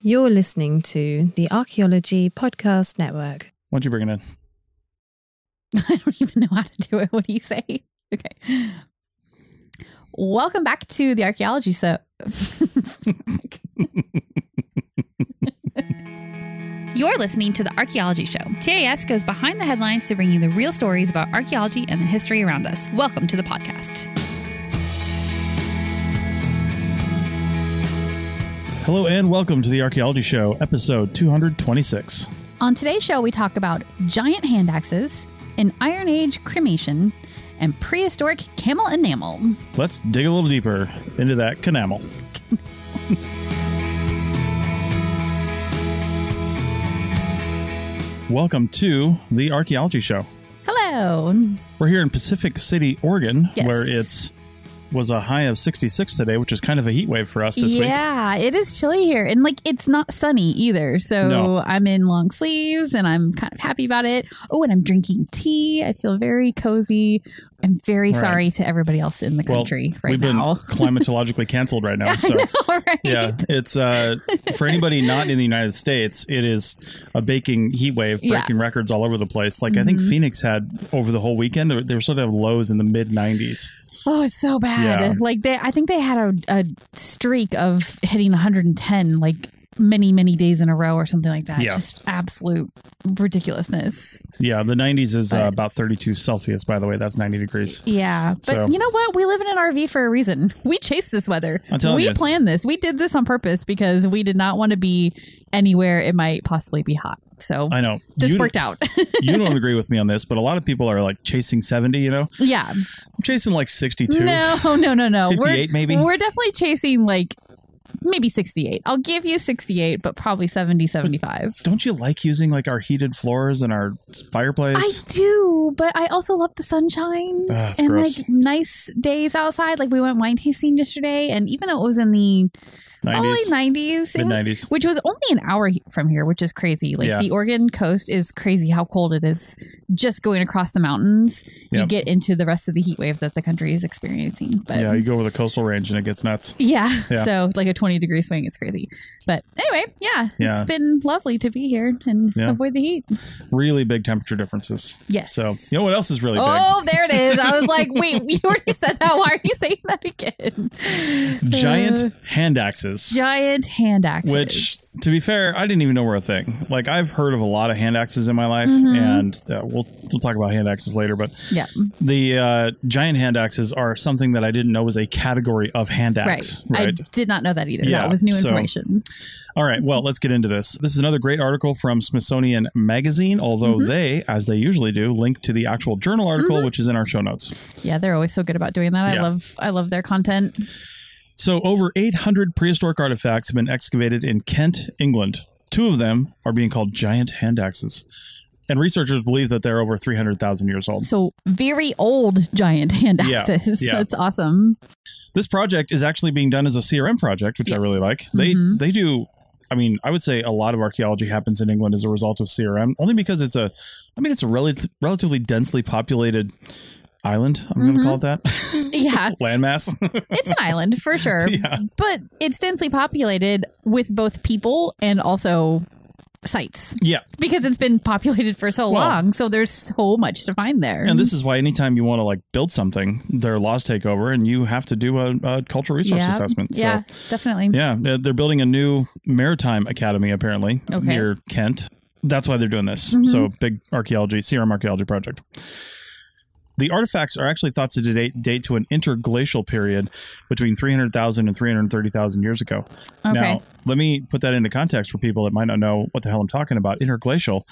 You're listening to the Archaeology Podcast Network. Why don't you bring it in? I don't even know how to do it. What do you say? Okay. Welcome back to the archaeology show. You're listening to the Archaeology Show. TAS goes behind the headlines to bring you the real stories about archaeology and the history around us. Welcome to the podcast. Hello and welcome to the Archaeology Show, episode 226. On today's show, we talk about giant hand axes, an Iron Age cremation, and prehistoric camel enamel. Let's dig a little deeper into that canamel. welcome to the Archaeology Show. Hello. We're here in Pacific City, Oregon, Yes. where it's was a high of 66 today, which is kind of a heat wave for us this week. yeah, it is chilly here. And like it's not sunny either. So No. I'm in long sleeves and I'm kind of happy about it. Oh, and I'm drinking tea. I feel very cozy. I'm very right. sorry to everybody else in the Well, country right we've been climatologically canceled right now. So know, right? yeah, it's uh, for anybody not in the United States, it is a baking heat wave, Yeah. breaking records all over the place. Like I think Mhm. Phoenix had over the whole weekend, they were sort of lows in the mid 90s. Oh, it's so bad. Yeah. Like they I think they had a, a streak of hitting 110 like many, many days in a row or something like that. Yeah. Just absolute ridiculousness. Yeah, the 90s is uh, about 32 Celsius, by the way. That's 90 degrees. Yeah, but So- you know what? We live in an RV for a reason. We chase this weather. We you. planned this. We did this on purpose because we did not want to be anywhere it might possibly be hot. So I know. this you, worked out. you don't agree with me on this, but a lot of people are like chasing 70, you know? yeah. I'm chasing like 62. No, no, no, no. 58 we're, maybe? We're definitely chasing like maybe 68. I'll give you 68, but probably 70, 75. Don't you like using like our heated floors and our fireplace? I do, but I also love the sunshine Ah, and gross. like nice days outside. Like we went wine tasting yesterday, and even though it was in the 90s, early 90s, mid 90s. which was only an hour from here, which is crazy. Like Yeah. the Oregon coast is crazy how cold it is just going across the mountains. You get into the rest of the heat wave that the country is experiencing. But Yeah, you go over the coastal range and it gets nuts. yeah, Yeah. so like a 20 degree swing is crazy. But anyway, yeah, Yeah. it's been lovely to be here and Yeah. avoid the heat. Really big temperature differences. Yes. So, you know what else is really big? Oh, there it is. I was like, wait, you already said that. Why are you saying that again? Giant Uh, hand axes. Giant hand axes. Which, to be fair, I didn't even know were a thing. Like I've heard of a lot of hand axes in my life, Mhm. and uh, we'll we'll talk about hand axes later. But yeah, the uh, giant hand axes are something that I didn't know was a category of hand axe. Right. I did not know that either. Yeah, that was new so- information. All right. Well, let's get into this. This is another great article from Smithsonian Magazine. Although Mhm. they, as they usually do, link to the actual journal article, Mhm. which is in our show notes. Yeah, they're always so good about doing that. Yeah. I love I love their content. So, over 800 prehistoric artifacts have been excavated in Kent, England. Two of them are being called giant hand axes. And researchers believe that they're over 300,000 years old. So very old giant hand Yeah, axes. yeah. That's awesome. This project is actually being done as a CRM project, which I really like. They Mhm. they do I mean, I would say a lot of archaeology happens in England as a result of CRM, only because it's a I mean, it's a rel- relatively densely populated island, I'm going Mhm. to call it that. Yeah, Landmass. it's an island for sure. yeah. But it's densely populated with both people and also sites Yeah. because it's been populated for so Well- long. So there's so much to find there. And this is why anytime you want to like build something, their laws take over and you have to do a, a cultural resource yeah, assessment. So yeah, definitely. Yeah, they're building a new maritime academy apparently Okay. near Kent. That's why they're doing this. Mhm. So big archaeology, CRM archaeology project. The artifacts are actually thought to date, date to an interglacial period between 300,000 and 330,000 years ago. Okay. Now, let me put that into context for people that might not know what the hell I'm talking about. Interglacial.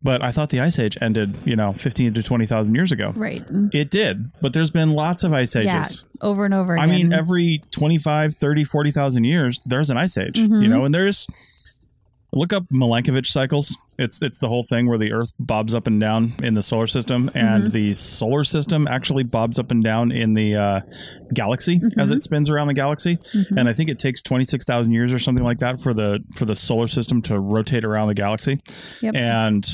But I thought the ice age ended, you know, 15 to 20,000 years ago. right. It did, but there's been lots of ice Yeah. ages. Over and over I mean, every 25, 30, 40,000 years, there's an ice age, Mhm. you know, and there's look up Milankovitch cycles. It's it's the whole thing where the Earth bobs up and down in the solar system, and Mhm. the solar system actually bobs up and down in the uh, galaxy as Mhm. it spins around the galaxy. Mhm. And I think it takes twenty six thousand years or something like that for the for the solar system to rotate around the galaxy. Yep. And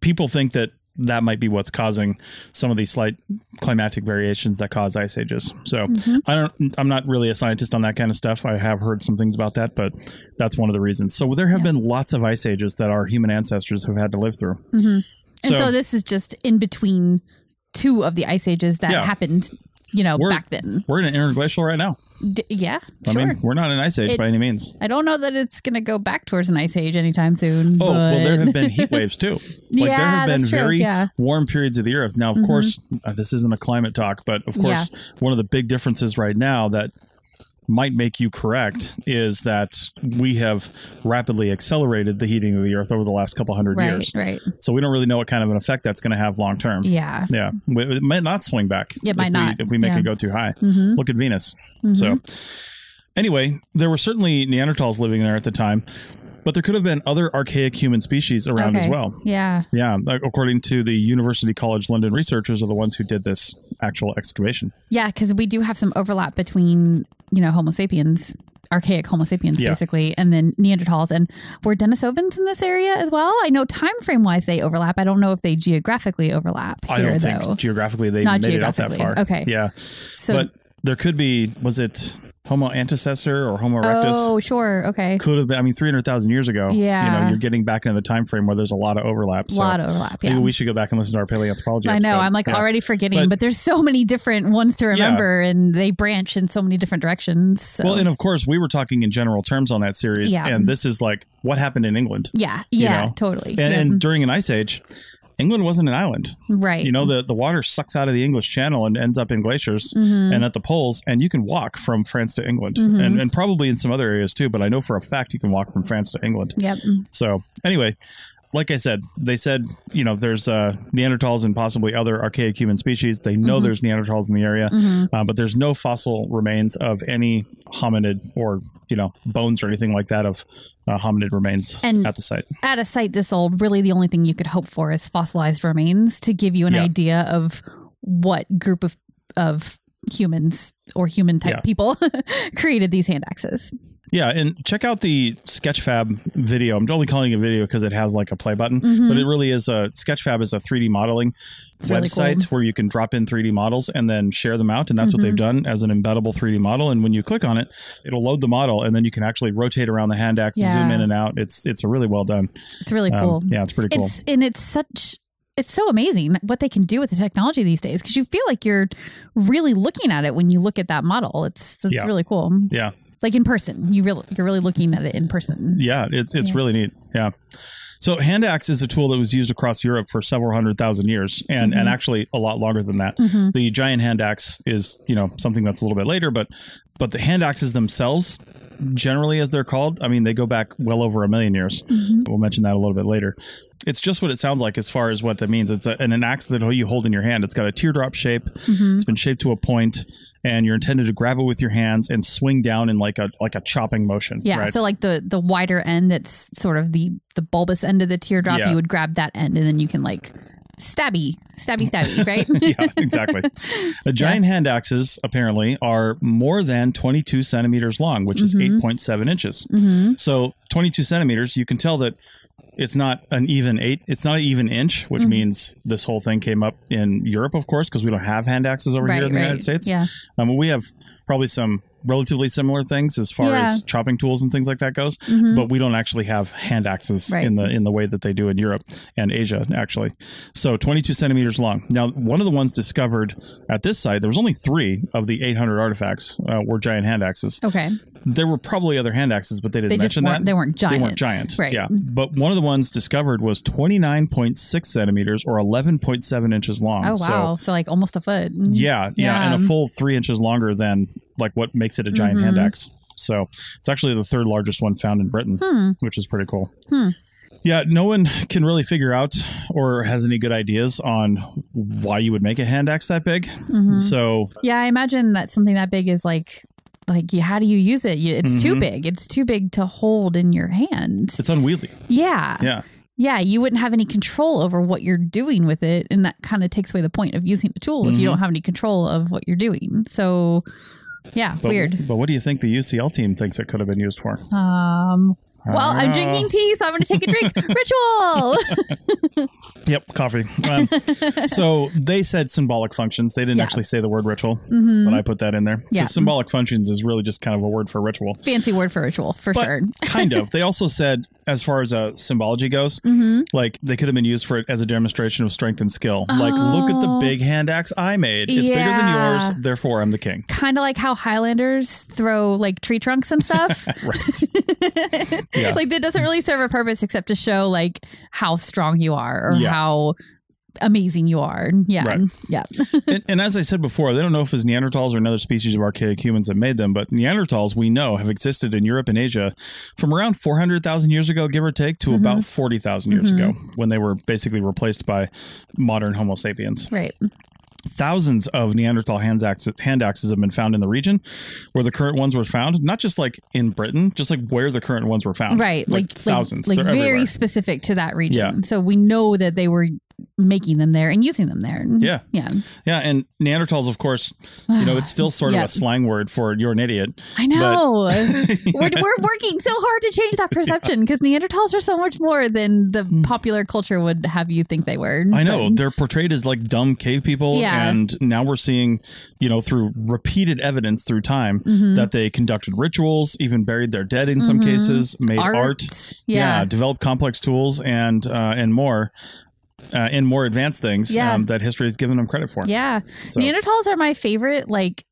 people think that that might be what's causing some of these slight climatic variations that cause ice ages. So Mm-hmm. I don't. I'm not really a scientist on that kind of stuff. I have heard some things about that, but that's one of the reasons. So there have been lots of ice ages that our human ancestors have had to live through. And so, this is just in between two of the ice ages that Yeah. happened, you know, We're- back then. We're in an interglacial right now. D- yeah, I sure. mean, we're not in an ice age It- by any means. I don't know that it's going to go back towards an ice age anytime soon. Oh, well, there have been heat waves too. Like Yeah, there have been very yeah. warm periods of the earth. Now, of course, uh, this isn't a climate talk, but of course, one of the big differences right now that might make you correct is that we have rapidly accelerated the heating of the earth over the last couple hundred right, years. right. So we don't really know what kind of an effect that's going to have long term. Yeah. Yeah, it might not swing back. It might if not, if we make yeah. it go too high. Mhm. Look at Venus. So, anyway, there were certainly Neanderthals living there at the time, but there could have been other archaic human species around as well. Yeah. Yeah, according to the University College London researchers, are the ones who did this actual excavation. Yeah, because we do have some overlap between, you know, Homo sapiens, archaic Homo sapiens, Yeah. basically, and then Neanderthals. And were Denisovans in this area as well? I know time frame wise they overlap. I don't know if they geographically overlap I don't though. think geographically they Not made it out that geographically. far. Okay. Yeah, so, but there could be. Was it Homo antecessor or Homo erectus? oh, sure. Okay. Could have been. I mean, three hundred thousand years ago. Yeah. you Yeah. know, you're getting back into the time frame where there's a lot of overlap. A So lot of overlap. Yeah. maybe we should go back and listen to our paleoanthropology. I know. episode. I'm like Yeah. already forgetting, But- but, there's so many different ones to remember, and they branch in so many different directions. So. Well, and of course, we were talking in general terms on that series, Yeah. and this is like what happened in England. yeah, yeah, know, totally. And, yeah. and during an ice age, England wasn't an island. right. You know, the, the water sucks out of the English Channel and ends up in glaciers Mhm. and at the poles, and you can walk from France to England, Mhm. and, and probably in some other areas too. But I know for a fact you can walk from France to England. Yep. So anyway, like I said, they said you know there's uh, Neanderthals and possibly other archaic human species. They know Mhm. there's Neanderthals in the area, Mhm. uh, but there's no fossil remains of any hominid or you know bones or anything like that of uh, hominid remains And- at the site. At a site this old, really the only thing you could hope for is fossilized remains to give you an Yeah. idea of what group of of humans or human type Yeah. people created these hand axes. Yeah, and check out the Sketchfab video. I'm only calling it a video because it has like a play button, Mhm. but it really is a Sketchfab is a 3D modeling It's really website cool. where you can drop in 3D models and then share them out, and that's what they've Mm-hmm. done as an embeddable 3D model. And when you click on it, it'll load the model, and then you can actually rotate around the hand axis, Yeah. zoom in and out. It's it's a really well done. It's really Um, cool. yeah, it's pretty cool. It's and it's such it's so amazing what they can do with the technology these days because you feel like you're really looking at it when you look at that model. It's it's Yeah. really cool. yeah, Like in person, you really you're really looking at it in person. yeah, it, it's Yeah. really neat. Yeah. So hand axe is a tool that was used across Europe for several hundred thousand years, and and Mhm. actually a lot longer than that. Mhm. The giant hand axe is you know something that's a little bit later, but but the hand axes themselves, generally as they're called, I mean they go back well over a million years. Mhm. We'll mention that a little bit later. It's just what it sounds like as far as what that means. It's a, an, an axe that you hold in your hand. It's got a teardrop shape. Mhm. It's been shaped to a point, and you're intended to grab it with your hands and swing down in like a like a chopping motion. Yeah, right? so like the the wider end that's sort of the the bulbous end of the teardrop, Yeah. you would grab that end and then you can like stabby, stabby, stabby, right? yeah, exactly. The giant hand axes apparently are more than 22 centimeters long, which is Mhm. 8.7 inches. hmm So 22 centimeters, you can tell that it's not an even eight. It's not an even inch, which Mhm. means this whole thing came up in Europe, of course, because we don't have hand axes over here in the United States. Yeah. Um, we have probably some relatively similar things as far Yeah. as chopping tools and things like that goes, Mhm. but we don't actually have hand axes Right. in the in the way that they do in Europe and Asia actually. So 22 centimeters long. Now, one of the ones discovered at this site, there was only three of the 800 artifacts uh, were giant hand axes. Okay. There were probably other hand axes, but they didn't They mention that. they weren't giant. They weren't giant. Right. Yeah. But one of the ones discovered was 29.6 centimeters or 11.7 inches long. Oh wow. So, like almost a foot. yeah, yeah, and a full three inches longer than like what makes it a giant Mhm. hand axe. So it's actually the third largest one found in Britain, Hmm. which is pretty cool. Hmm. Yeah, no one can really figure out or has any good ideas on why you would make a hand axe that big. Mhm. So Yeah, I imagine that something that big is like like you, how do you use it? You, it's too Mhm. big. It's too big to hold in your hand. it's unwieldy. Yeah. Yeah. Yeah, you wouldn't have any control over what you're doing with it. And that kind of takes away the point of using a tool if you Mhm. don't have any control of what you're doing. So, yeah, But, weird. But what do you think the UCL team thinks it could have been used for? Um, Well, I'm drinking tea, so I'm going to take a drink. Ritual. Yep, coffee. Um, so they said symbolic functions. They didn't Yeah. actually say the word ritual, Mhm. but I put that in there. Yeah. symbolic functions is really just kind of a word for ritual. Fancy word for ritual, for But sure. kind of. They also said, as far as uh, symbology goes, hmm like they could have been used for it as a demonstration of strength and skill. Like, look at the Oh. big hand axe I made. It's bigger than yours, therefore I'm the king. Kind of like how Highlanders throw like tree trunks and stuff. Right. Yeah. Like that doesn't really serve a purpose except to show like how strong you are or Yeah. how amazing you are. Yeah. Right. Yeah. and, and as I said before, they don't know if it's Neanderthals or another species of archaic humans that made them, but Neanderthals we know have existed in Europe and Asia from around 400,000 years ago, give or take, to Mm-hmm. about 40,000 years ago when they were basically replaced by modern Homo sapiens. Right. Thousands of Neanderthal hand axes, hand axes have been found in the region where the current ones were found, not just like in Britain, just like where the current ones were found. Right. Like, thousands. Like, like very everywhere. specific to that region. Yeah. So we know that they were making them there and using them there. Yeah. Yeah. Yeah. And Neanderthals, of course, you know, it's still sort of a slang word for you're an idiot. I know. we're, we're working so hard to change that perception because Neanderthals are so much more than the popular culture would have you think they were. I know But- they're portrayed as like dumb cave people, Yeah. and now we're seeing, you know, through repeated evidence through time Mhm. that they conducted rituals, even buried their dead in some Mhm. cases, made art. art, Yeah. developed complex tools, and uh, and more, uh, and more advanced things Yeah. um, that history has given them credit for. Yeah. So- Neanderthals are my favorite, like,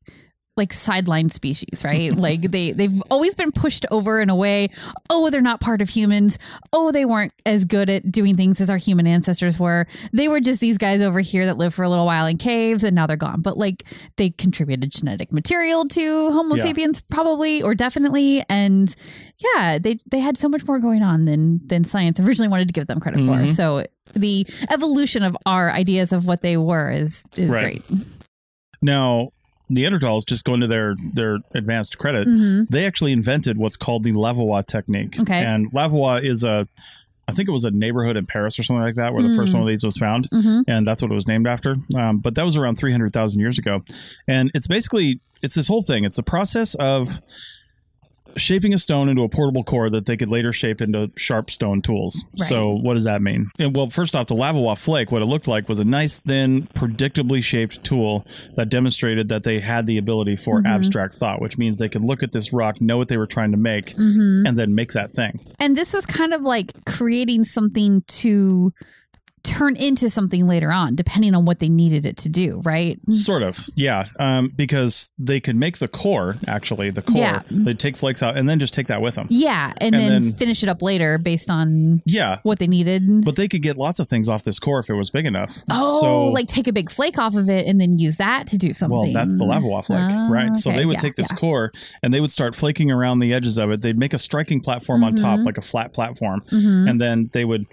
like sideline species, right? like they they've always been pushed over in a way. Oh, they're not part of humans. Oh, they weren't as good at doing things as our human ancestors were. They were just these guys over here that lived for a little while in caves and now they're gone. But like they contributed genetic material to Homo Yeah. sapiens, probably or definitely. And yeah, they they had so much more going on than than science originally wanted to give them credit for. Mhm. So the evolution of our ideas of what they were is is Right. great. Now, Neanderthals, just going to their their advanced credit, hmm they actually invented what's called the Levallois technique. Okay. And Levallois is a, I think it was a neighborhood in Paris or something like that where the first Mm. one of these was found. hmm And that's what it was named after. Um, but that was around 300,000 years ago. And it's basically, it's this whole thing. It's the process of shaping a stone into a portable core that they could later shape into sharp stone tools. Right. So what does that mean? And, well, first off, the Levallois flake, what it looked like was a nice, thin, predictably shaped tool that demonstrated that they had the ability for Mhm. abstract thought, which means they could look at this rock, know what they were trying to make, hmm and then make that thing. And this was kind of like creating something to turn into something later on, depending on what they needed it to do, right? Sort of, yeah. Um, because they could make the core, actually, the core. Yeah. They'd take flakes out and then just take that with them. Yeah, and, And then, then- finish it up later based on Yeah. what they needed. But they could get lots of things off this core if it was big enough. oh, so, like take a big flake off of it and then use that to do something. well, that's the Levallois flake, Ah, right? So they would yeah, take this yeah. core and they would start flaking around the edges of it. They'd make a striking platform on top, Mhm. like a flat platform, Mhm. and then they would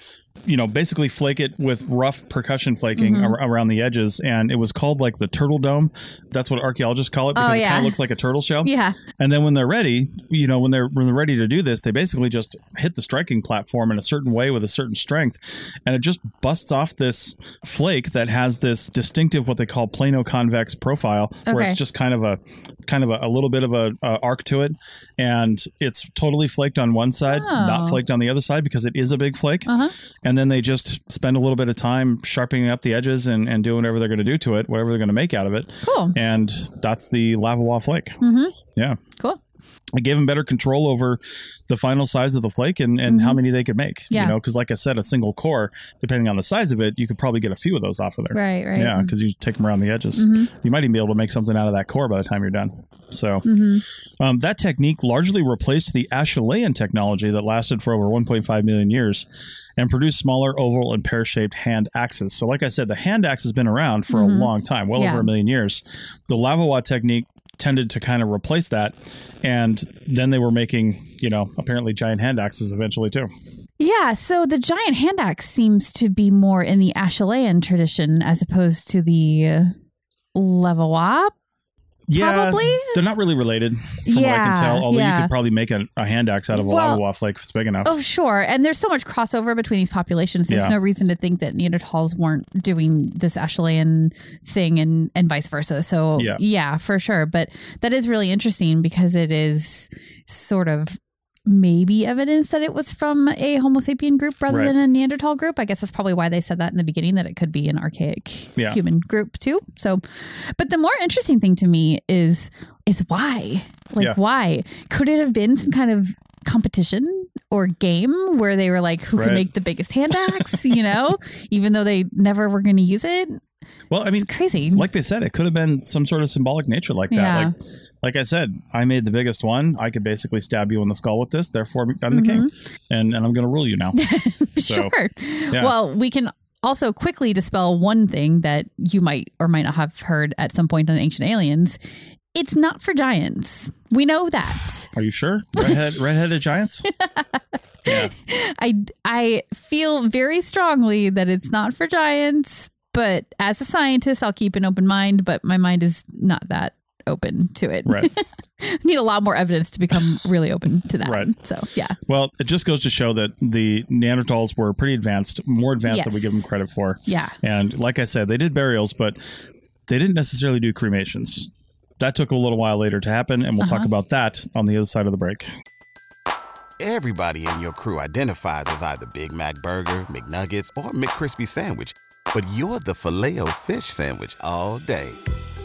you know basically flake it with rough percussion flaking Mhm. ar- around the edges and it was called like the turtle dome that's what archaeologists call it because Oh, it kind of looks like a turtle shell Yeah. and then when they're ready you know when they're when they're ready to do this they basically just hit the striking platform in a certain way with a certain strength and it just busts off this flake that has this distinctive what they call plano convex profile where it's just kind of a kind of a, a little bit of a, a arc to it and it's totally flaked on one side not Oh. flaked on the other side because it is a big flake Uh huh. And then they just spend a little bit of time sharpening up the edges and, and doing whatever they're going to do to it whatever they're going to make out of it Cool. and that's the lava flake Mm-hmm. Yeah. Cool. It gave them better control over the final size of the flake and, and how Mhm. many they could make. Yeah. You know, because like I said, a single core, depending on the size of it, you could probably get a few of those off of there. Right. Right. Yeah, because you take them around the edges. Mhm. You might even be able to make something out of that core by the time you're done. So hmm um, that technique largely replaced the Acheulean technology that lasted for over 1.5 million years and produced smaller oval and pear-shaped hand axes. So like I said, the hand axe has been around for a long time, well Yeah. over a million years. The Levallois technique tended to kind of replace that and then they were making, you know, apparently giant hand axes eventually too. Yeah, so the giant hand axe seems to be more in the Acheulean tradition as opposed to the Levallois, Yeah, probably. they're not really related from what I can tell, although you could probably make a, a hand axe out of a Well- Levallois flake if it's big enough. Oh, sure. And there's so much crossover between these populations. There's Yeah. no reason to think that Neanderthals weren't doing this Acheulean thing and, and vice versa. So, Yeah. yeah, for sure. But that is really interesting because it is sort of maybe evidence that it was from a Homo sapien group rather Right. than a Neanderthal group. I guess that's probably why they said that in the beginning that it could be an archaic Yeah. human group too. So, but the more interesting thing to me is is why? Like Yeah. why? Could it have been some kind of competition or game where they were like who Right. can make the biggest hand axe, you know, even though they never were going to use it? Well, I mean, It's crazy. like they said, it could have been some sort of symbolic nature like that. Yeah. Like, like I said, I made the biggest one. I could basically stab you in the skull with this. Therefore, I'm the king, mm-hmm. and and I'm going to rule you now. So, sure. yeah. Well, we can also quickly dispel one thing that you might or might not have heard at some point on Ancient Aliens. It's not for giants. We know that. Are you sure? Redhead, redheaded giants. yeah. I I feel very strongly that it's not for giants, but as a scientist, I'll keep an open mind, but my mind is not that open to it. Right. Need a lot more evidence to become really open to that. Right. So, yeah. Well, it just goes to show that the Neanderthals were pretty advanced, more advanced than we give them credit for. Yeah. And like I said, they did burials, but they didn't necessarily do cremations. That took a little while later to happen, and we'll talk Uh-huh. about that on the other side of the break. Everybody in your crew identifies as either Big Mac Burger, McNuggets, or McCrispy Sandwich. But you're the Filet-O-Fish Sandwich all day.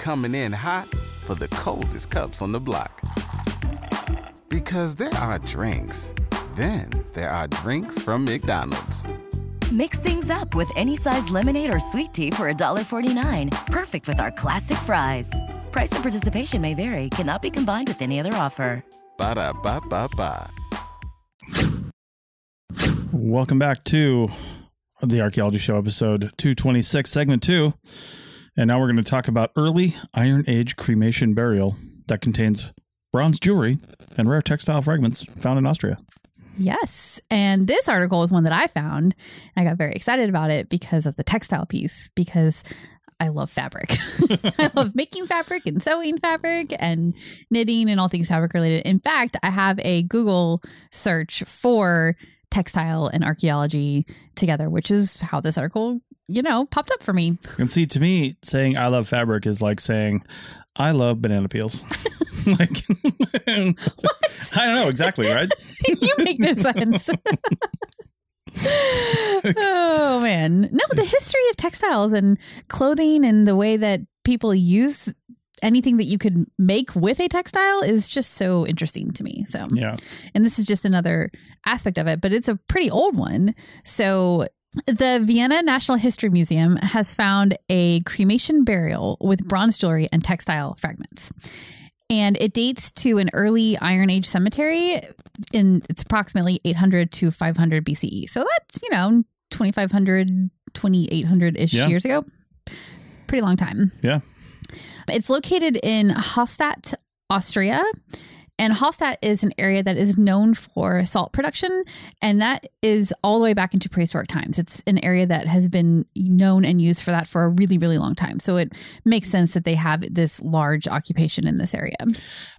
Coming in hot for the coldest cups on the block. Because there are drinks, then there are drinks from McDonald's. Mix things up with any size lemonade or sweet tea for $1.49. Perfect with our classic fries. Price and participation may vary. Cannot be combined with any other offer. Ba-da-ba-ba-ba. Welcome back to the Archaeology Show, episode 226, segment two. And now we're going to talk about early Iron Age cremation burial that contains bronze jewelry and rare textile fragments found in Austria. Yes. And this article is one that I found. I got very excited about it because of the textile piece, because I love fabric. I love making fabric and sewing fabric and knitting and all things fabric related. In fact, I have a Google search for textile and archaeology together, which is how this article, you know, popped up for me. And see, to me, saying I love fabric is like saying I love banana peels. like, I don't know exactly, right? you make no sense. oh man. No, the history of textiles and clothing and the way that people use anything that you could make with a textile is just so interesting to me. So Yeah. and this is just another aspect of it, but it's a pretty old one. So the Vienna National History Museum has found a cremation burial with bronze jewelry and textile fragments. And it dates to an early Iron Age cemetery in it's approximately 800 to 500 BCE. So that's, you know, 2500 2800-ish Yeah. years ago. Pretty long time. Yeah. It's located in Hallstatt, Austria. And Hallstatt is an area that is known for salt production, and that is all the way back into prehistoric times. It's an area that has been known and used for that for a really, really long time. So it makes sense that they have this large occupation in this area.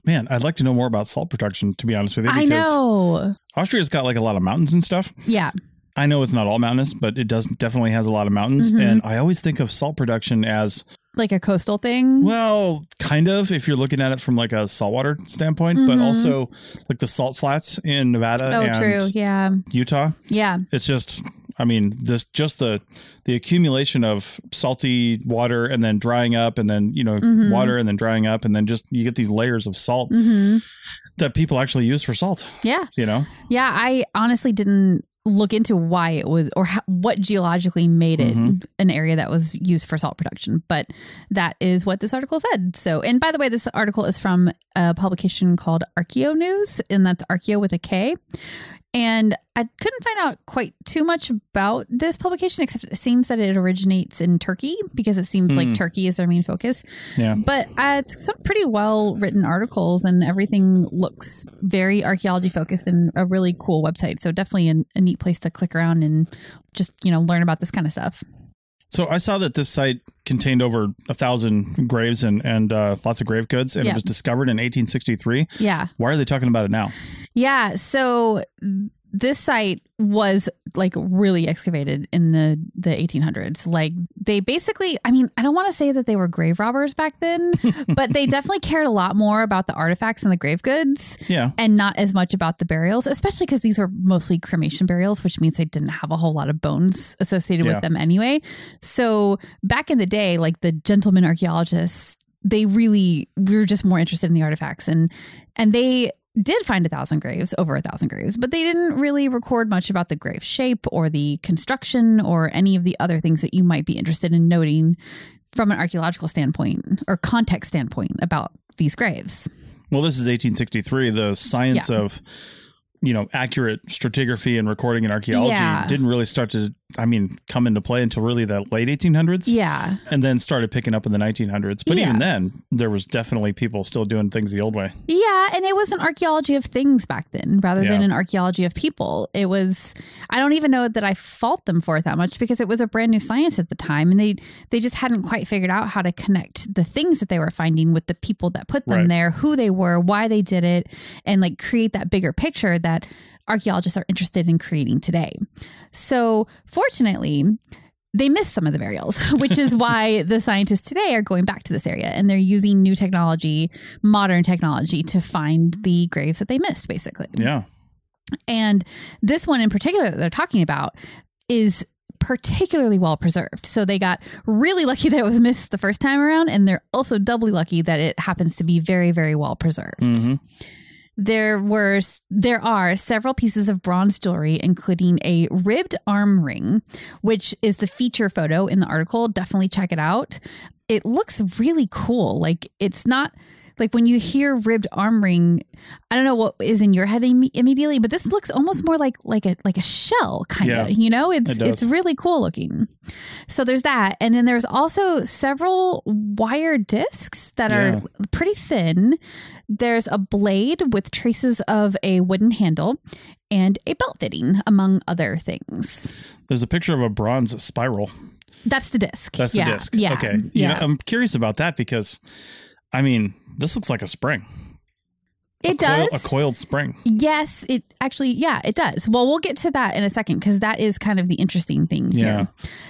Man, I'd like to know more about salt production, to be honest with you. I know. Austria's got like a lot of mountains and stuff. Yeah. I know it's not all mountainous, but it does definitely has a lot of mountains. Mhm. And I always think of salt production as Like a coastal thing. well, kind of if you're looking at it from like a saltwater standpoint, but Mhm. also like the salt flats in Nevada oh, and true. Yeah. Utah. Yeah. It's just I mean, this just the the accumulation of salty water and then drying up and then, you know, Mhm. water and then drying up and then just you get these layers of salt hmm that people actually use for salt, Yeah. you know? Yeah, I honestly didn't look into why it was or how, what geologically made it Mhm. an area that was used for salt production, but that is what this article said. So, and by the way, this article is from a publication called Arkeo News, and that's Arkeo with a K. And I couldn't find out quite too much about this publication, except it seems that it originates in Turkey because it seems like Turkey is their main focus. Yeah. But uh, it's some pretty well written articles, and everything looks very archaeology focused and a really cool website. So definitely a, a neat place to click around and just you know learn about this kind of stuff. So I saw that this site contained over a thousand graves and and uh, lots of grave goods, and Yeah. it was discovered in 1863. Yeah. Why are they talking about it now? Yeah. So this site was like really excavated in the the 1800s. Like they basically, I mean, I don't want to say that they were grave robbers back then, but they definitely cared a lot more about the artifacts and the grave goods Yeah. and not as much about the burials, especially because these were mostly cremation burials, which means they didn't have a whole lot of bones associated Yeah. with them anyway. So back in the day, like the gentleman archaeologists, they really we were just more interested in the artifacts and and they did find a thousand graves, over a thousand graves, but they didn't really record much about the grave shape or the construction or any of the other things that you might be interested in noting from an archaeological standpoint or context standpoint about these graves. Well, this is 1863. The science Yeah. of you know accurate stratigraphy and recording in archaeology Yeah. didn't really start to I mean come into play until really the late 1800s. Yeah. And then started picking up in the 1900s. But Yeah. even then, there was definitely people still doing things the old way. Yeah, and it was an archaeology of things back then rather than an archaeology of people. It was I don't even know that I fault them for it that much because it was a brand new science at the time and they they just hadn't quite figured out how to connect the things that they were finding with the people that put them Right. there, who they were, why they did it and like create that bigger picture that archaeologists are interested in creating today. So, fortunately, they missed some of the burials, which is why the scientists today are going back to this area and they're using new technology, modern technology to find the graves that they missed, basically. Yeah. And this one in particular that they're talking about is particularly well preserved. So they got really lucky that it was missed the first time around, and they're also doubly lucky that it happens to be very, very well preserved. Mhm. There were there are several pieces of bronze jewelry, including a ribbed arm ring, which is the feature photo in the article. Definitely check it out. It looks really cool. Like it's not like when you mm. hear ribbed arm ring, I don't know what is in your head Im- immediately, but this looks almost more like like a like a shell kind Yeah, of. You know, it's it it's really cool looking. So there's that, and then there's also several wire discs that Yeah. are pretty thin. There's a blade with traces of a wooden handle and a belt fitting, among other things. There's a picture of a bronze spiral. That's the disc. That's yeah. the disc. Yeah. Okay. You Yeah. know, I'm curious about that because, I mean, this looks like a spring. it a coil- does. a coiled spring. Yes, it actually, yeah, it does. Well, we'll get to that in a second because that is kind of the interesting thing Yeah. here.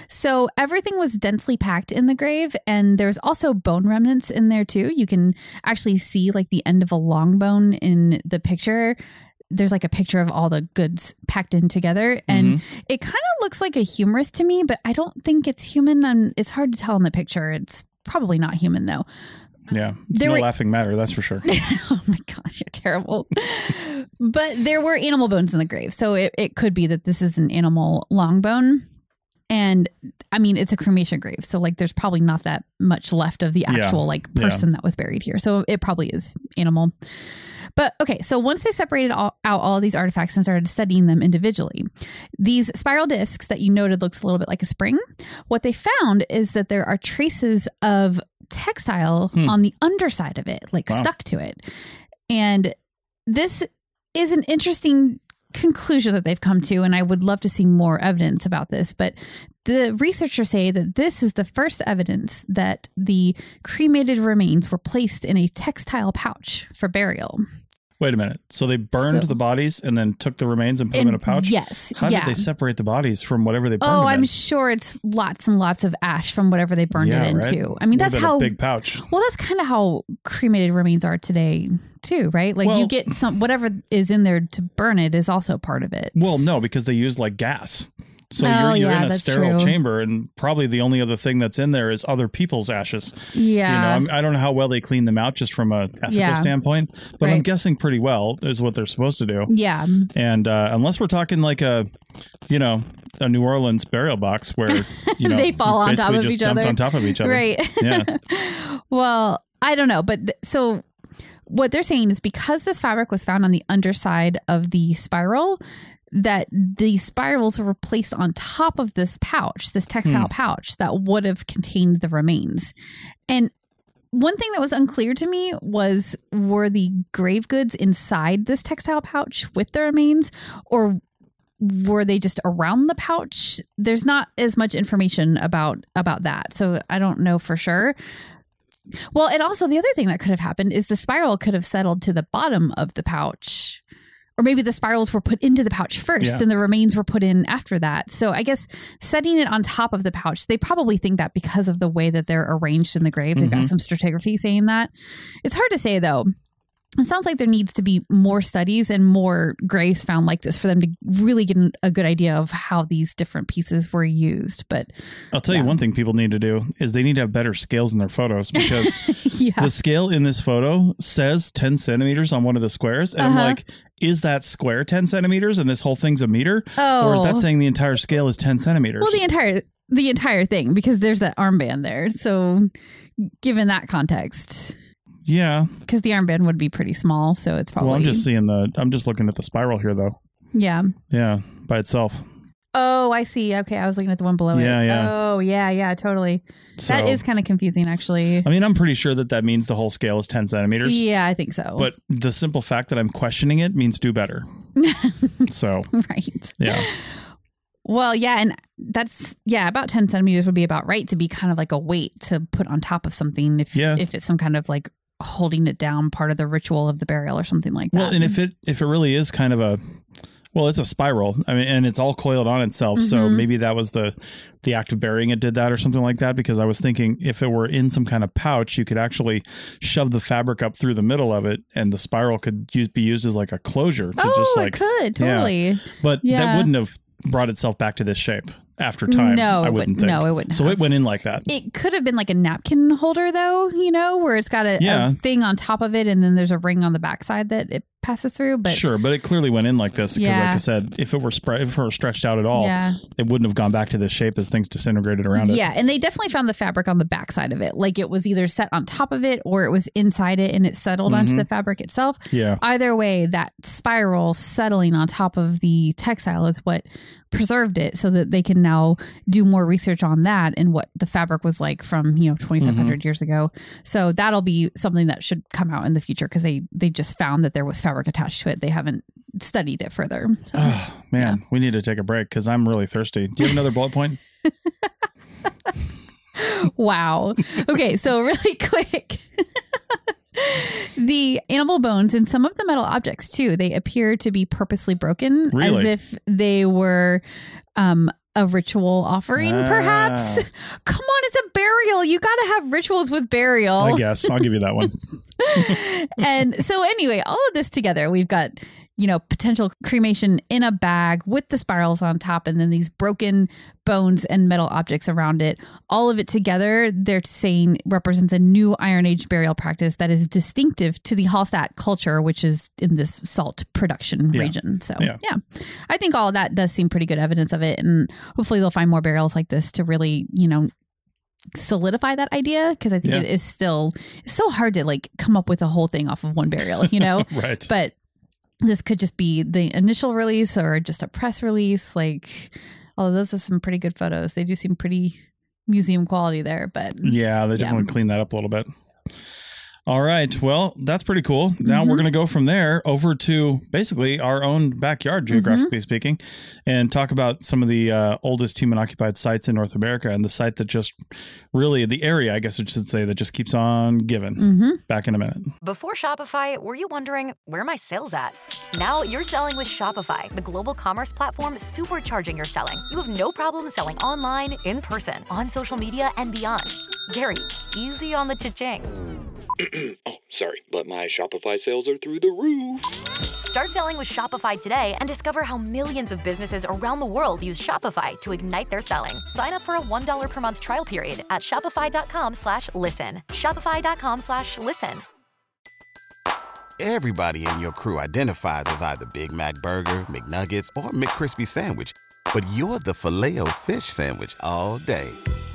So everything was densely packed in the grave, and there's also bone remnants in there too. You can actually see like the end of a long bone in the picture. There's like a picture of all the goods packed in together, and Mm-hmm. it kind of looks like a humerus to me, but I don't think it's human. And it's hard to tell in the picture. It's probably not human though. Yeah. It's There no were- laughing matter, that's for sure. oh my gosh, you're terrible. but there were animal bones in the grave. So it, it could be that this is an animal long bone. And I mean, it's a cremation grave. So, like, there's probably not that much left of the Yeah. actual, like, Yeah. person that was buried here. So, it probably is animal. But okay, so once they separated all, out all of these artifacts and started studying them individually, these spiral discs that you noted looks a little bit like a spring. What they found is that there are traces of textile Hmm. on the underside of it, like Wow. stuck to it. And this is an interesting conclusion that they've come to, and I would love to see more evidence about this. But the researchers say that this is the first evidence that the cremated remains were placed in a textile pouch for burial. Wait a minute. So they burned So- the bodies and then took the remains and put them in a pouch? Yes. How yeah. did they separate the bodies from whatever they burned Oh, I'm in? sure it's lots and lots of ash from whatever they burned Yeah, it right? into. I mean, a how big pouch. Well, that's kind of how cremated remains are today, too, right? Like Well- you get some whatever is in there to burn it is also part of it. Well, no, because they use like gas. So Oh, you're, you're yeah, in a sterile true. chamber, and probably the only other thing that's in there is other people's ashes. yeah, You know, I'm, I don't know how well they clean them out just from a ethical Yeah. standpoint, but I'm guessing pretty well is what they're supposed to do. yeah, And uh, unless we're talking like a, you know, a New Orleans burial box where you know They fall on top of each other. on top of each other. right. Yeah. well, I don't know, but th- so what they're saying is because this fabric was found on the underside of the spiral, that the spirals were placed on top of this pouch, this textile hmm. pouch that would have contained the remains. And one thing that was unclear to me was were the grave goods inside this textile pouch with the remains or were they just around the pouch? There's not as much information about about that so i don't know for sure. Well and also the other thing that could have happened is the spiral could have settled to the bottom of the pouch or maybe the spirals were put into the pouch first Yeah. and the remains were put in after that. So I guess setting it on top of the pouch, they probably think that because of the way that they're arranged in the grave, they've got Mhm. some stratigraphy saying that. It's hard to say though. It sounds like there needs to be more studies and more graves found like this for them to really get a good idea of how these different pieces were used. But I'll tell Yeah. you one thing people need to do is they need to have better scales in their photos because yeah, the scale in this photo says 10 centimeters on one of the squares. And I'm Uh-huh. like, is that square 10 centimeters and this whole thing's a meter? Or is that Oh. saying the entire scale is 10 centimeters? well, the entire the entire thing because there's that armband there. So given that context, yeah. because the armband would be pretty small, so it's probably Well, I'm just seeing the, I'm just looking at the spiral here though. yeah. Yeah. By itself. Oh, I see. Okay, I was looking at the one below it. Yeah, yeah. Oh, yeah, yeah, totally. that So- is kind of confusing, actually. I mean, I'm pretty sure that that means the whole scale is 10 centimeters. Yeah, I think so. But the simple fact that I'm questioning it means do better. so, right. yeah. Well, yeah, and that's yeah, about ten centimeters would be about right to be kind of like a weight to put on top of something if Yeah. if it's some kind of like holding it down part of the ritual of the burial or something like that. Well, and if it if it really is kind of a well, it's a spiral. I mean, and it's all coiled on itself. So Mhm. maybe that was the the act of burying it did that or something like that. Because I was thinking if it were in some kind of pouch, you could actually shove the fabric up through the middle of it, and the spiral could use, be used as like a closure to oh, just like. it could yeah. totally. But Yeah. that wouldn't have brought itself back to this shape after time. No, I it wouldn't wouldn't. think. No, it wouldn't So have. it went in like that. It could have been like a napkin holder, though, you know, where it's got a, Yeah. a thing on top of it, and then there's a ring on the backside that it passes through. But sure, but it clearly went in like this because, like I said, if it were spread, if it were stretched out at all, yeah, it wouldn't have gone back to this shape as things disintegrated around it. yeah, and they definitely found the fabric on the backside of it, like it was either set on top of it or it was inside it and it settled onto Mhm. the fabric itself. Yeah. Either way, that spiral settling on top of the textile is what preserved it, so that they can now do more research on that and what the fabric was like from you know 2,500 Mm-hmm. years ago. So that'll be something that should come out in the future because they they just found that there was fabric attached to it. They haven't studied it further. So. Oh, man, we need to take a break because I'm really thirsty. Do you have another bullet point? wow. Okay, so really quick. the animal bones and some of the metal objects too, they appear to be purposely broken as if they were um a ritual offering, Ah. perhaps. Come on, it's a burial. You got to have rituals with burial. I guess I'll give you that one. and so anyway, all of this together, we've got you know potential cremation in a bag with the spirals on top and then these broken bones and metal objects around it all of it together they're saying represents a new iron age burial practice that is distinctive to the hallstatt culture which is in this salt production Yeah. region so Yeah. yeah. i think all of that does seem pretty good evidence of it and hopefully they'll find more burials like this to really you know solidify that idea because i think Yeah. it is still it's so hard to like come up with a whole thing off of one burial you know right. but this could just be the initial release or just a press release like oh those are some pretty good photos they do seem pretty museum quality there but yeah, they Yeah. definitely cleaned that up a little bit. All right. Well, that's pretty cool. Now Mhm. we're going to go from there over to basically our own backyard, geographically speaking, and talk about some of the uh, oldest human occupied sites in North America and the site that just really, the area, I guess I should say, that just keeps on giving. hmm Back in a minute. Before Shopify, were you wondering where are my sales at? Now you're selling with Shopify, the global commerce platform supercharging your selling. You have no problem selling online, in person, on social media, and beyond. Gary, easy on the cha-ching. oh, sorry, but my Shopify sales are through the roof. Start selling with Shopify today and discover how millions of businesses around the world use Shopify to ignite their selling. Sign up for a $1 per month trial period at shopify.com slash listen. Shopify.com slash listen. Everybody in your crew identifies as either Big Mac Burger, McNuggets, or McCrispy Sandwich. But you're the Filet-O-Fish Sandwich all day.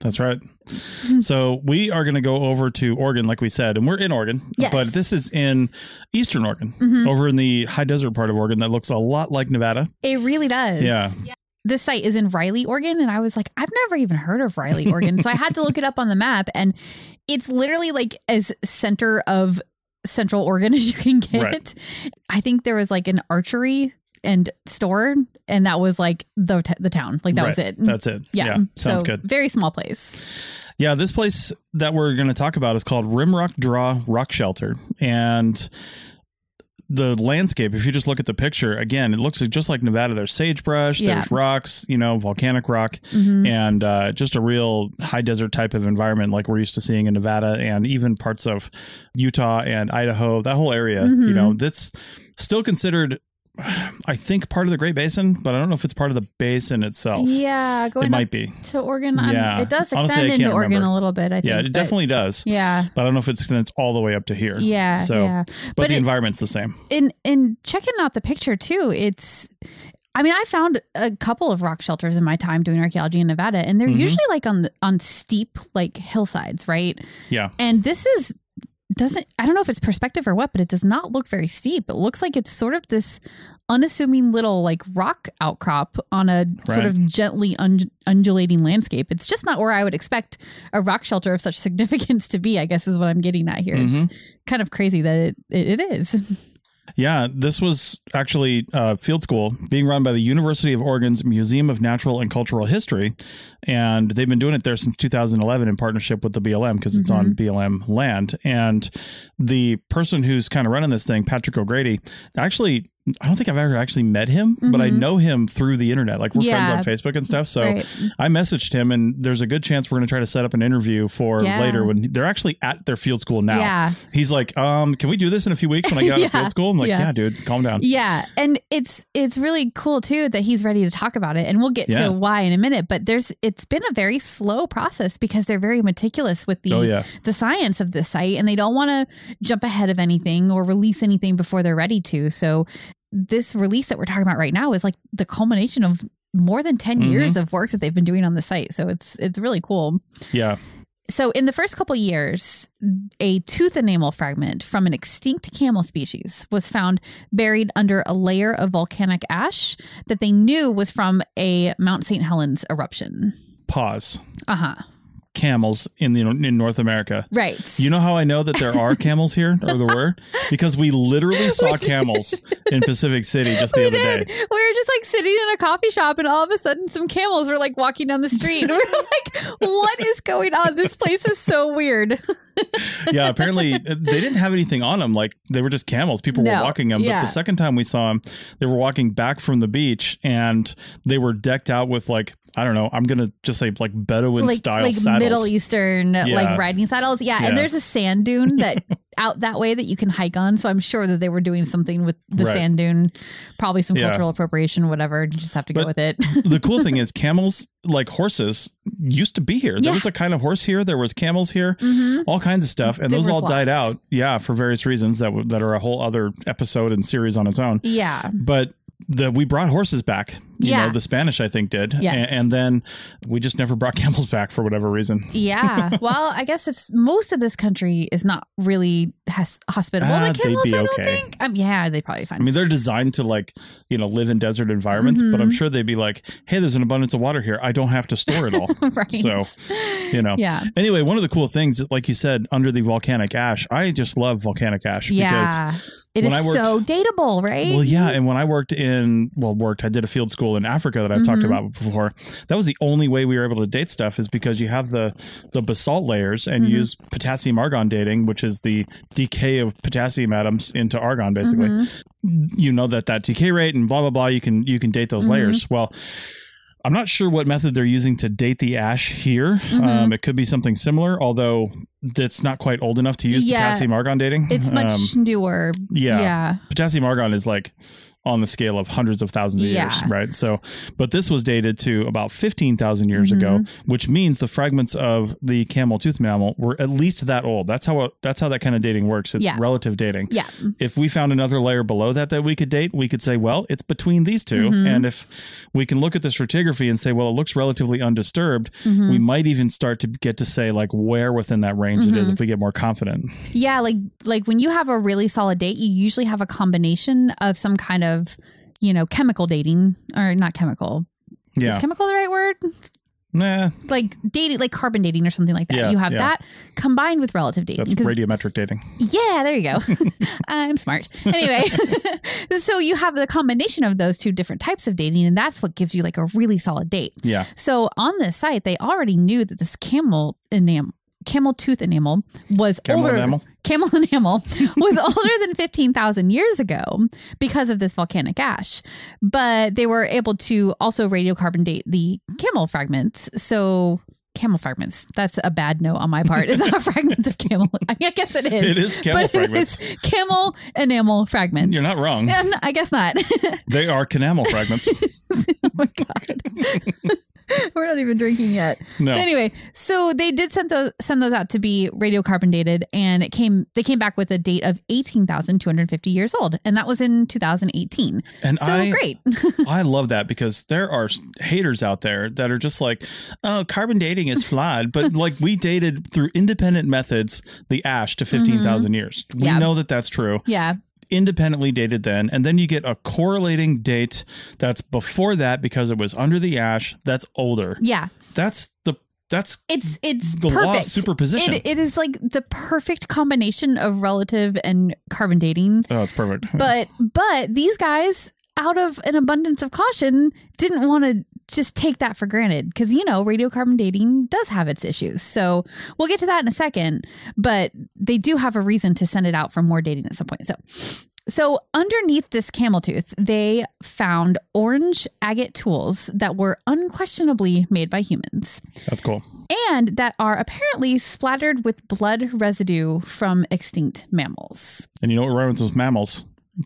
That's right. So we are going to go over to Oregon, like we said, and we're in Oregon, Yes. but this is in Eastern Oregon, Mhm. over in the high desert part of Oregon that looks a lot like Nevada. It really does. Yeah. This site is in Riley, Oregon. And I was like, I've never even heard of Riley, Oregon. so I had to look it up on the map. And it's literally like as center of central Oregon as you can get. Right. I think there was like an archery and store, and that was like the, t- the town. Like that was it. That's it. yeah. Sounds so good. Very small place. Yeah, this place that we're going to talk about is called Rimrock Draw Rock Shelter. And the landscape, if you just look at the picture, again, it looks just like Nevada. There's sagebrush, Yeah. there's rocks, you know, volcanic rock, Mhm. and uh, just a real high desert type of environment like we're used to seeing in Nevada and even parts of Utah and Idaho, that whole area, you Mhm. know, that's still considered. I think part of the Great Basin, but I don't know if it's part of the basin itself. Yeah. Going it might be. to Oregon. Yeah. It does Honestly, extend into Oregon remember. a little bit, I think. Yeah, it but- definitely does. Yeah. But I don't know if it extends all the way up to here. Yeah. So, yeah. but, But the it- environment's the same. in in checking out the picture too it's i mean i found a couple of rock shelters in my time doing archaeology in nevada and they're Mhm. usually like on the, on steep like hillsides right Yeah. and this is doesn't i don't know if it's perspective or what but it does not look very steep. It looks like it's sort of this unassuming little like rock outcrop on a sort of gently un- undulating landscape. It's just not where i would expect a rock shelter of such significance to be i guess is what i'm getting at here. Mm-hmm. it's kind of crazy that it, it, it is Yeah, this was actually uh, field school being run by the University of Oregon's Museum of Natural and Cultural History, and they've been doing it there since 2011 in partnership with the BLM because it's on BLM land. And the person who's kind of running this thing, Patrick O'Grady, actually. I don't think I've ever actually met him, but I Mhm. know him through the internet. Like we're friends on Facebook and stuff. So Right. I messaged him, and there's a good chance we're going to try to set up an interview for Yeah. later when they're actually at their field school now. Yeah. He's like, um, can we do this in a few weeks when I get out Yeah. of field school? I'm like, Yeah. yeah, dude, calm down. Yeah, and it's it's really cool too that he's ready to talk about it, and we'll get Yeah. to why in a minute. But there's it's been a very slow process because they're very meticulous with the Oh, yeah. the science of the site, and they don't want to jump ahead of anything or release anything before they're ready to. So this release that we're talking about right now is like the culmination of more than 10 Mhm. years of work that they've been doing on the site. So it's it's really cool. Yeah. So, in the first couple years, a tooth enamel fragment from an extinct camel species was found buried under a layer of volcanic ash that they knew was from a Mount St. Helens eruption. Pause. Uh huh. Camels in the in North America. Right. You know how I know that there are camels here, or there were, because we literally saw camels in Pacific City just the we other did. day. We were just like sitting in a coffee shop, and all of a sudden, some camels were like walking down the street. we were like, "What is going on? This place is so weird." Yeah, apparently uh, they didn't have anything on them. Like they were just camels. People were walking them. yeah. But the second time we saw them, they were walking back from the beach, and they were decked out with like I don't know. I'm gonna just say like Bedouin like style like saddles. Middle Eastern Yeah. like riding saddles. Yeah, Yeah. and there's a sand dune that out that way that you can hike on. So I'm sure that they were doing something with the Right. sand dune, probably some Yeah. cultural appropriation, whatever. You just have to go with it. the cool thing is camels like horses used to be here there was a kind of horse here there was camels here Mhm. all kinds of stuff and There those all died out yeah for various reasons that w- that are a whole other episode and series on its own Yeah, but the we brought horses back you Yeah. know the spanish i think did Yes. A- and, then we just never brought camels back for whatever reason yeah. Well, I guess it's most of this country is not really has hospitable Ah, to they'd be I don't okay. think. Um, yeah, they'd probably find. I mean, they're designed to like, you know, live in desert environments, but I'm Mhm. sure they'd be like, hey, there's an abundance of water here. I don't have to store it all. right. So, you know. Yeah. Anyway, one of the cool things, like you said, under the volcanic ash, I just love volcanic ash Yeah. It is worked- so dateable, right? Well, yeah, and when I worked in, well, worked, I did a field school in Africa that I've talked Mhm. about before. That was the only way we were able to date stuff is because you have the the basalt layers and Mhm. use potassium argon dating, which is the decay of potassium atoms into argon, basically. Mhm. You know that that decay rate and blah blah blah. You can you can date those Mhm. layers. Well. I'm not sure what method they're using to date the ash here. Mhm. Um, it could be something similar, although it's not quite old enough to use Yeah. potassium argon dating. It's much Um, newer. yeah. Yeah. potassium argon is like on the scale of hundreds of thousands of Yeah. years, right? So, but this was dated to about 15,000 years Mm-hmm. ago, which means the fragments of the camel tooth mammal were at least that old. That's how that's how that kind of dating works. It's Yeah. relative dating. Yeah. If we found another layer below that that we could date, we could say, well, it's between these 2 Mm-hmm. And if we can look at the stratigraphy and say, well, it looks relatively undisturbed, Mm-hmm. we might even start to get to say like where within that range it Mm-hmm. is if we get more confident. Yeah, like like when you have a really solid date, you usually have a combination of some kind of, you know, chemical dating or not chemical. Yeah. Is chemical the right word? Nah, Like dating, like carbon dating or something like that. Yeah, you have yeah. that combined with relative dating. that's radiometric dating. Yeah, there you go. I'm smart. Anyway, so you have the combination of those two different types of dating, and that's what gives you like a really solid date. Yeah. So on this site, they already knew that this camel enamel, camel tooth enamel was Camel older. enamel? Camel enamel was older than fifteen thousand years ago because of this volcanic ash. But they were able to also radiocarbon date the camel fragments. So. Camel fragments. That's a bad note on my part. It's not fragments of camel. I, guess it is. It is camel but fragments. It is camel enamel fragments. You're not wrong. Yeah, I'm not- I guess not. They are canamel fragments. oh my god. We're not even drinking yet. No. Anyway, so they did send those send those out to be radiocarbon dated, and it came they came back with a date of eighteen thousand two hundred fifty years old, and that was in two thousand eighteen. And So I, great. I love that because there are haters out there that are just like, oh, carbon dating is flawed. But like we dated through independent methods the ash to 15,000 years. We Mm-hmm. Yeah. know that that's true. yeah, Independently dated then. And then you get a correlating date that's before that because it was under the ash. That's older. yeah. That's the, that's It's it's The law of perfect. superposition. It, it is like the perfect combination of relative and carbon dating. oh, it's perfect. but but these guys out of an abundance of caution didn't want to just take that for granted because you know radiocarbon dating does have its issues so we'll get to that in a second but they do have a reason to send it out for more dating at some point so so underneath this camel tooth they found orange agate tools that were unquestionably made by humans that's cool. and that are apparently splattered with blood residue from extinct mammals And you know what rhymes with those mammals?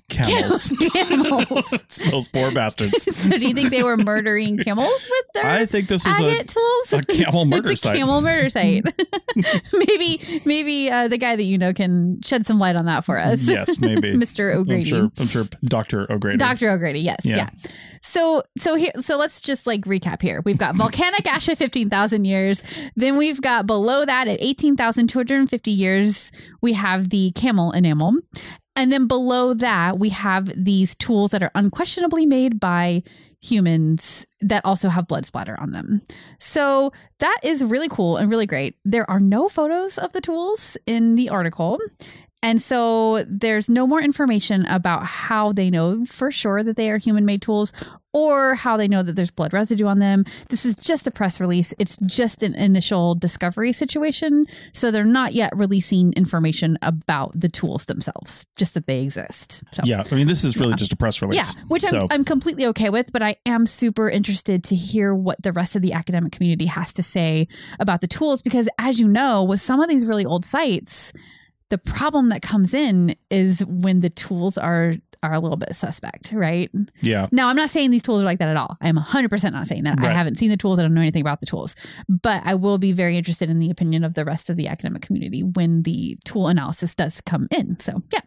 Camels. camels those poor bastards. so do you think they were murdering camels with their I think this was a, tools? a camel murder it's a site. camel murder site. maybe maybe uh, the guy that you know can shed some light on that for us. Yes, maybe. Mr. O'Grady. I'm sure. I'm sure. Doctor O'Grady. Dr. O'Grady, yes, Yeah. yeah. So so here so let's just like recap here. We've got volcanic ash at 15,000 years. Then we've got below that at 18,250 years, we have the camel enamel. And then below that, we have these tools that are unquestionably made by humans that also have blood splatter on them. So that is really cool and really great. There are no photos of the tools in the article. And so there's no more information about how they know for sure that they are human made tools or how they know that there's blood residue on them. This is just a press release. It's just an initial discovery situation. So they're not yet releasing information about the tools themselves, just that they exist. So. Yeah, I mean, this is really just a press release. Yeah, which so, I'm, I'm completely okay with, but I am super interested to hear what the rest of the academic community has to say about the tools because, as you know, with some of these really old sites, the problem that comes in is when the tools are are a little bit suspect, right? yeah, Now, I'm not saying these tools are like that at all. I'm 100% not saying that. I haven't seen the tools. I don't know anything about the tools. But I will be very interested in the opinion of the rest of the academic community when the tool analysis does come in. So, yeah.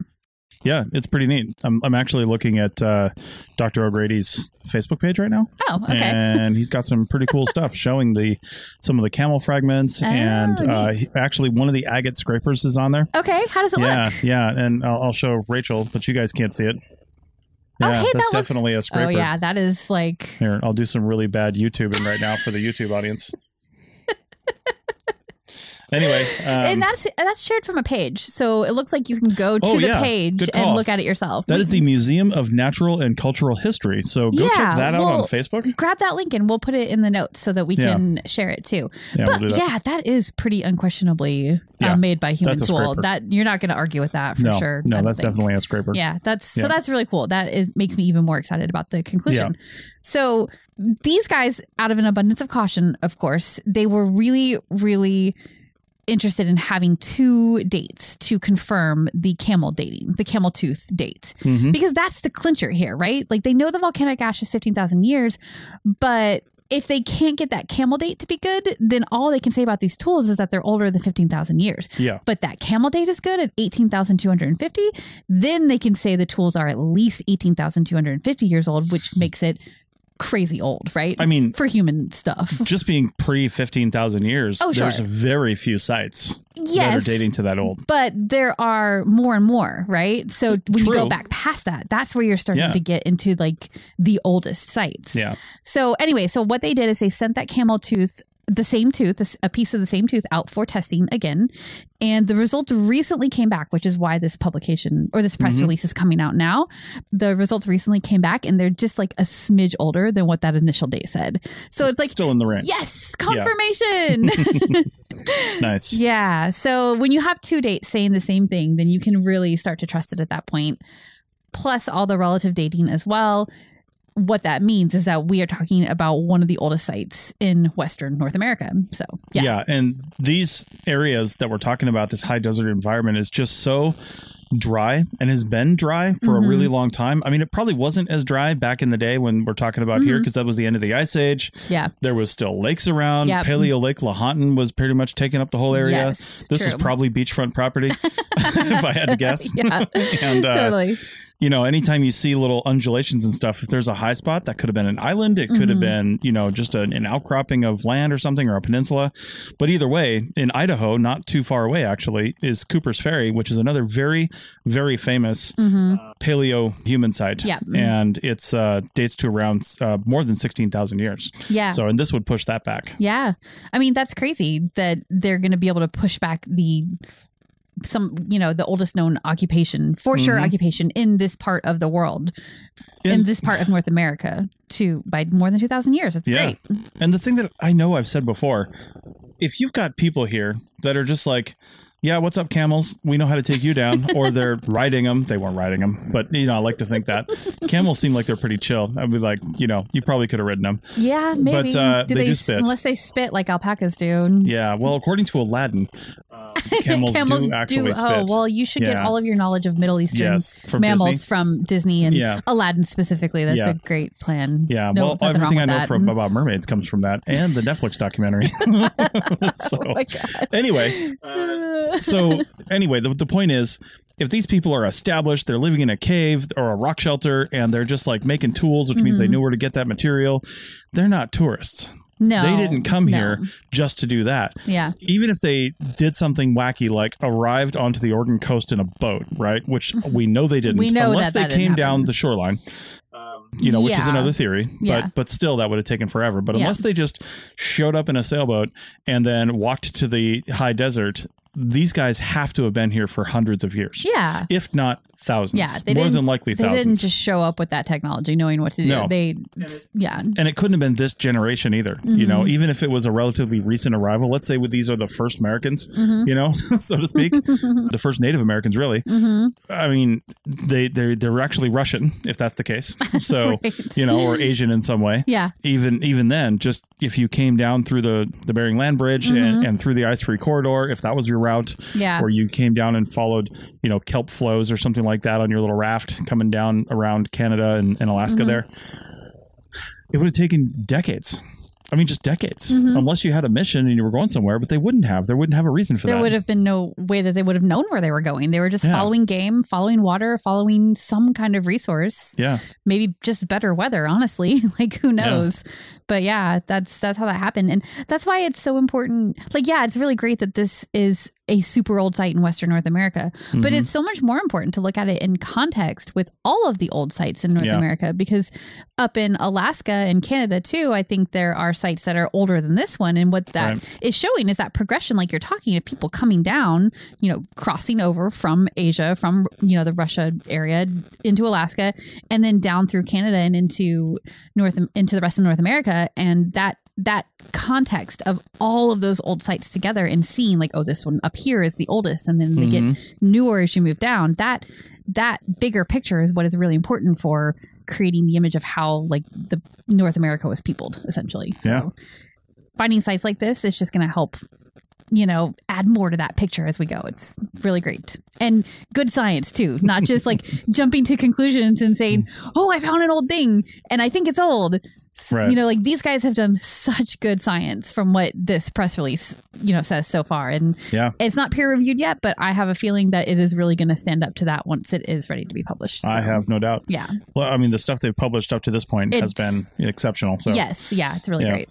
Yeah, it's pretty neat. I'm, I'm actually looking at uh, Dr. O'Grady's Facebook page right now, Oh, okay. and he's got some pretty cool stuff showing the some of the camel fragments, Oh, and uh, he- actually one of the agate scrapers is on there. okay. How does it Yeah, look? yeah, yeah, and I'll, I'll show Rachel, but you guys can't see it. Oh, Yeah, hey, that's that looks- definitely a scraper. Oh, yeah. That is like. Here, I'll do some really bad YouTubing right now for the YouTube audience. anyway, um, and that's that's shared from a page, so it looks like you can go to Oh, the yeah. page and look at it yourself. that We- is the Museum of Natural and Cultural History. So go check Yeah, that out on Facebook. grab that link and we'll put it in the notes so that we Yeah. can share it too. Yeah, but we'll that. yeah, that is pretty unquestionably uh, made by human tool. That you're not going to argue with that for no, sure. No, that's think. definitely a scraper. Yeah, that's so that's really cool. That is makes me even more excited about the conclusion. So these guys, out of an abundance of caution, of course, they were really, really interested in having two dates to confirm the camel dating, the camel tooth date, Mhm. because that's the clincher here, right? Like they know the volcanic ash is 15,000 years, but if they can't get that camel date to be good, then all they can say about these tools is that they're older than 15,000 years. Yeah. But that camel date is good at 18,250, then they can say the tools are at least 18,250 years old, which makes it crazy old, right? I mean, for human stuff. just being pre 15,000 years, Oh, there's sure. very few sites that Yes. are dating to that old. But there are more and more, right? So when you go back past that, that's where you're starting Yeah. to get into like the oldest sites. Yeah. So anyway, so what they did is they sent that camel tooth, the same tooth, a piece of the same tooth out for testing again. And the results recently came back, which is why this publication or this press Mhm. release is coming out now. The results recently came back and they're just like a smidge older than what that initial date said. So it's like, Still in the range. yes, Yeah. confirmation. Nice. Yeah. So when you have two dates saying the same thing, then you can really start to trust it at that point. Plus all the relative dating as well. What that means is that we are talking about one of the oldest sites in Western North America. So, yeah. Yeah. And these areas that we're talking about, this high desert environment, is just so dry and has been dry for Mhm. a really long time. I mean, it probably wasn't as dry back in the day when we're talking about here Mhm. because that was the end of the ice age. Yeah. There was still lakes around. Yep. Paleo Lake Lahontan was pretty much taking up the whole area. Yes, this is probably beachfront property, if I had to guess. Yeah. and uh, totally. You know, anytime you see little undulations and stuff, if there's a high spot, that could have been an island. It could have Mhm. been, you know, just an, an outcropping of land or something or a peninsula. But either way, in Idaho, not too far away, actually, is Cooper's Ferry, which is another very, very famous Mhm. paleo human site. Yeah. And it's uh, dates to around uh, more than 16,000 years. Yeah. So, and this would push that back. Yeah. I mean, that's crazy that they're going to be able to push back the some, you know, the oldest known occupation, for sure Mhm. occupation in this part of the world, in this part of North America to by more than 2000 years. It's Yeah. great. And the thing that I know I've said before, if you've got people here that are just like, yeah, what's up, camels? We know how to take you down. Or they're riding them. They weren't riding them, but you know, I like to think that camels seem like they're pretty chill. I'd be like, you know, you probably could have ridden them. Yeah, maybe. But, uh, they do spit. Unless they spit like alpacas do. Yeah. Well, according to Aladdin, uh, camels, do actually spit. Oh, well, you should get all of your knowledge of Middle Eastern Yes, from mammals Disney. from Disney and Yeah. Aladdin specifically. That's Yeah. a great plan. Yeah, No, well, everything I know with from about mermaids comes from that, and the Netflix documentary. so, Oh my God. So anyway, the, the point is, if these people are established, they're living in a cave or a rock shelter, and they're just like making tools, which means they Mhm. know where to get that material. They're not tourists. No, they didn't come no. here just to do that. Yeah. Even if they did something wacky, like arrived onto the Oregon coast in a boat, right? Which we know they didn't, We know unless that that they didn't came down the shoreline. You know, which is another theory, Yeah. but but still, that would have taken forever. But Yeah. unless they just showed up in a sailboat and then walked to the high desert, these guys have to have been here for hundreds of years, Yeah. if not thousands. Yeah, they more didn't- than likely They thousands. didn't just show up with that technology knowing what to do. No. They, yeah. and it couldn't have been this generation either. You know, Mhm. even if it was a relatively recent arrival, let's say with these are the first Americans, Mhm. you know, so to speak, the first Native Americans, really. hmm I mean, they they they're actually Russian, if that's the case. So Right. you know, or Asian in some way. Yeah. Even even then, just if you came down through the the Bering Land Bridge and, Mhm. and through the ice free corridor, if that was your route, Yeah. or you came down and followed, you know, kelp flows or something like that on your little raft coming down around Canada and, and Alaska Mhm. there, it would have taken decades. I mean, just decades, Mhm. unless you had a mission and you were going somewhere, but they wouldn't have. There wouldn't have a reason for there that. There would have been no way that they would have known where they were going. They were just Yeah. following game, following water, following some kind of resource. yeah. Maybe just better weather, honestly. like who knows? But yeah, that's that's how that happened. And that's why it's so important. Like, yeah, it's really great that this is a super old site in Western North America. But Mhm. it's so much more important to look at it in context with all of the old sites in North Yeah. America because up in Alaska and Canada too, I think there are sites that are older than this one. And what that is Right. showing is that progression, like you're talking, of people coming down, you know, crossing over from Asia, from you know the Russia area into Alaska, and then down through Canada and into North into the rest of North America, and that that context of all of those old sites together and seeing like oh this one up here is the oldest and then they Mhm. get newer as you move down that that bigger picture is what is really important for creating the image of how like the North America was peopled essentially so Yeah. finding sites like this is just going to help you know, add more to that picture as we go. It's really great. And good science too, not just like jumping to conclusions and saying, "Oh, I found an old thing and I think it's old." Right. You know, like these guys have done such good science from what this press release, you know, says so far. And Yeah. it's not peer reviewed yet, but I have a feeling that it is really going to stand up to that once it is ready to be published. I have no doubt. Yeah. Well, I mean, the stuff they've published up to this point has been exceptional. So, Yes. Yeah. It's really Yeah. great.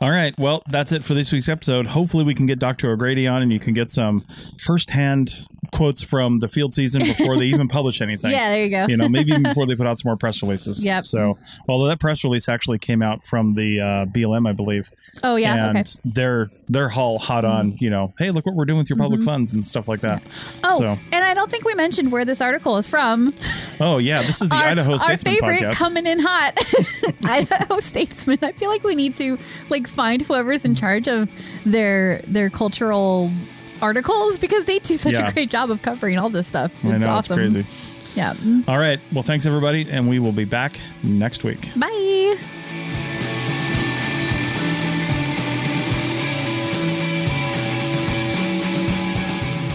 all right. Well, that's it for this week's episode. Hopefully, we can get Dr. O'Grady on and you can get some firsthand quotes from the field season before they even publish anything. Yeah. There you go. You know, maybe even before they put out some more press releases. Yep. So, although that press release actually came out from the uh, BLM, I believe, oh, yeah. and Okay. Mm-hmm. they're they're all hot on, you know, hey, look what we're doing with your public funds and stuff like that. Oh, So, and I don't think we mentioned where this article is from. oh yeah, this is the our, Idaho Statesman our favorite podcast. coming in hot Idaho Statesman. I feel like we need to like find whoever's in charge of their their cultural articles because they do such Yeah. a great job of covering all this stuff. It's I know awesome. it's crazy. Yeah. All right. Well, thanks everybody, and we will be back next week. Bye.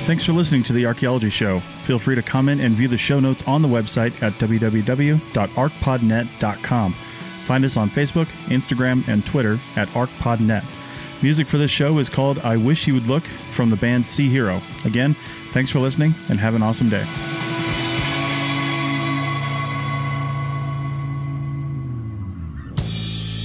Thanks for listening to the Archaeology Show. Feel free to comment and view the show notes on the website at www.archpodnet.com. Find us on Facebook, Instagram, and Twitter at ArchPodNet. Music for this show is called I Wish You Would Look from the band Sea Hero. Again, thanks for listening and have an awesome day.